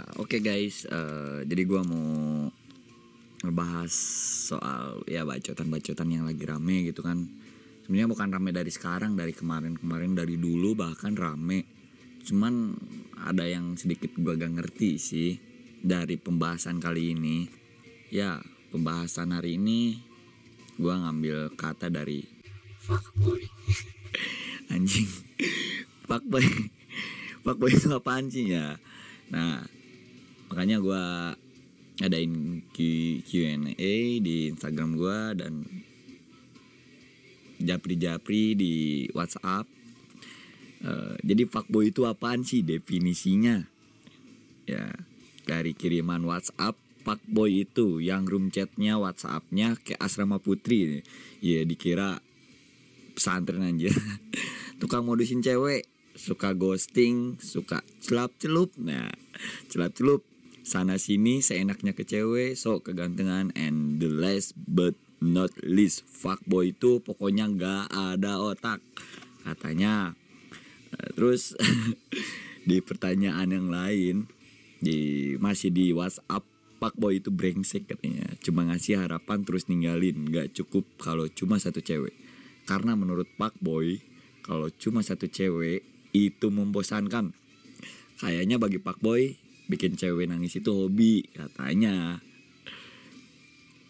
Ya, oke guys. eh, jadi gua mau ngebahas soal ya bacotan-bacotan yang lagi rame gitu kan. Sebenarnya bukan rame dari sekarang, dari kemarin-kemarin, dari dulu bahkan rame. Cuman ada yang sedikit gua gak ngerti sih dari pembahasan kali ini. Ya, pembahasan hari ini gua ngambil kata dari fuckboy. Anjing. Fuckboy. Fuckboy itu apaan sih ya? Nah, makanya gua adain Q&A di Instagram gua dan japri-japri di WhatsApp. Eh, jadi fuckboy itu apaan sih definisinya? Ya, dari kiriman WhatsApp fuckboy itu yang room chatnya WhatsAppnya kayak asrama putri. Ya dikira pesantren anjir. Tukang modusin cewek, suka ghosting, suka celap-celup. Nah, celap-celup sana sini seenaknya ke cewek, sok kegantengan and the last but not least fuckboy itu pokoknya nggak ada otak katanya. Eh, Terus di pertanyaan yang lain di masih di WhatsApp fuckboy itu brengsek katanya. Cuma ngasih harapan terus ninggalin nggak cukup kalau cuma satu cewek. Karena menurut fuckboy kalau cuma satu cewek itu membosankan. Kayaknya bagi fuckboy bikin cewek nangis itu hobi katanya.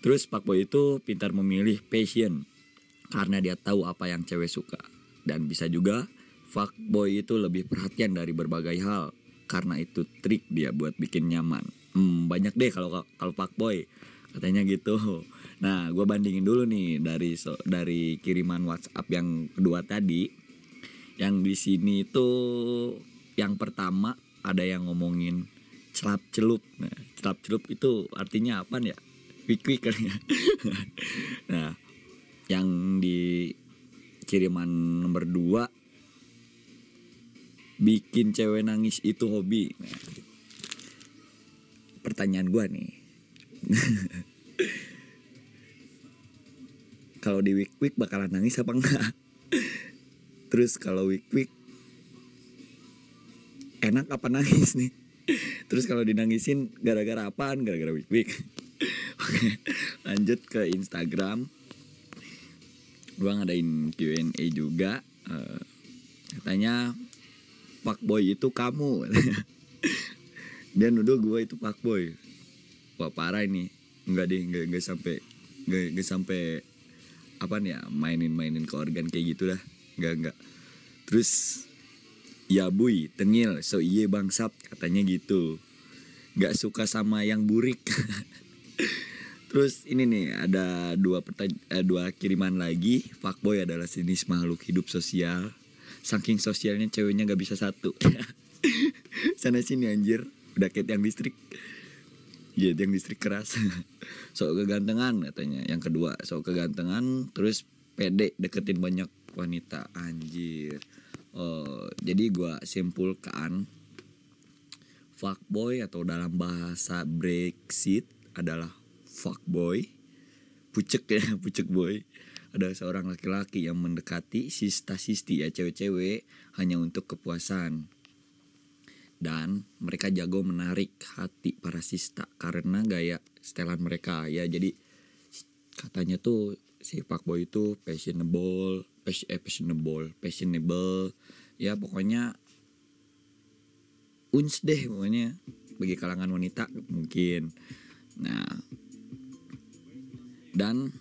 Terus fuckboy itu pintar memilih passion karena dia tahu apa yang cewek suka. Dan bisa juga fuckboy itu lebih perhatian dari berbagai hal. Karena itu trik dia buat bikin nyaman. Hmm, banyak deh kalau kalau fuckboy katanya gitu. Nah gue bandingin dulu nih dari dari kiriman WhatsApp yang kedua tadi. Yang di sini itu yang pertama ada yang ngomongin celap celup. Nah celap celup itu artinya apa ya? Quick quick kali ya. Nah yang di kiriman nomor dua bikin cewek nangis itu hobi. Nah, pertanyaan gua nih. Kalau di week week bakalan nangis apa enggak? Terus kalau week week enak apa nangis nih terus kalau dinangisin gara-gara apaan? Gara-gara week week. Oke lanjut ke Instagram. Gua ngadain Q&A juga. Eh, katanya fuckboy itu kamu. Dia nuduh gue itu fuckboy. Wah parah ini. Enggak deh enggak, enggak sampai enggak, enggak sampai apa nih ya mainin-mainin ke organ kayak gitu dah enggak enggak terus ya buy tengil so iye bangsat katanya gitu. Nggak suka sama yang burik. Terus ini nih ada dua pertanya- eh, dua kiriman lagi. Fuckboy adalah jenis makhluk hidup sosial. Saking sosialnya ceweknya nggak bisa satu. Sana sini anjir. Udah kayak yang listrik. Iya yang listrik keras. Sok kegantengan katanya. Yang kedua sok kegantengan. Terus pede deketin banyak wanita Anjir oh, Jadi gua simpulkan Fuckboy atau dalam bahasa Brexit adalah fuckboy. Pucek ya pucek boy. Ada seorang laki-laki yang mendekati sista-sisti ya cewek-cewek Hanya untuk kepuasan. Dan mereka jago menarik hati para sista karena gaya setelan mereka ya. Jadi katanya tuh si fuckboy itu fashionable eh, fashionable fashionable ya pokoknya uns deh pokoknya. Bagi kalangan wanita mungkin. Nah dan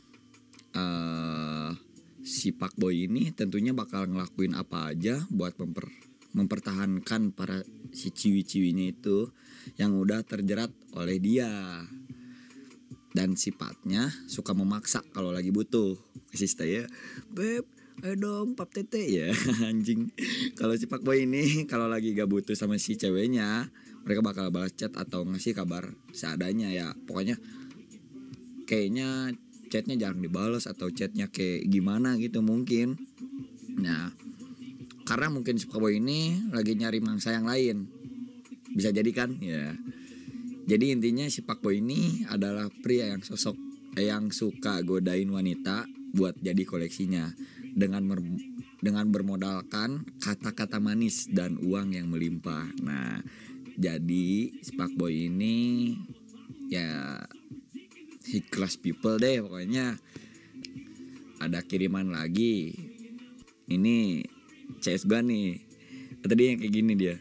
eh si fuckboy ini tentunya bakal ngelakuin apa aja buat memper mempertahankan para si ciwi-ciwinya itu yang udah terjerat oleh dia. Dan sifatnya suka memaksa kalau lagi butuh. Sista ya beb ayo dong pap tete. Ya anjing. Kalau si fuckboy ini kalau lagi gak butuh sama si ceweknya mereka bakal balas chat atau ngasih kabar seadanya ya. Pokoknya kayaknya chatnya jarang dibalas atau chatnya kayak gimana gitu mungkin. Nah karena mungkin si fuckboy ini lagi nyari mangsa yang lain. Bisa jadi kan? Ya. Jadi intinya si fuckboy ini adalah pria yang sosok eh, yang suka godain wanita buat jadi koleksinya. Dengan mer- dengan bermodalkan kata-kata manis dan uang yang melimpah. Nah jadi si fuckboy ini ya high class people deh pokoknya. Ada kiriman lagi. Ini CS gua nih. Tadi yang kayak gini dia.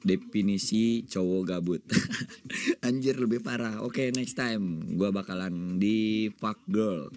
Definisi cowok gabut. Anjir lebih parah. Oke next time. Gua bakalan di fuck girl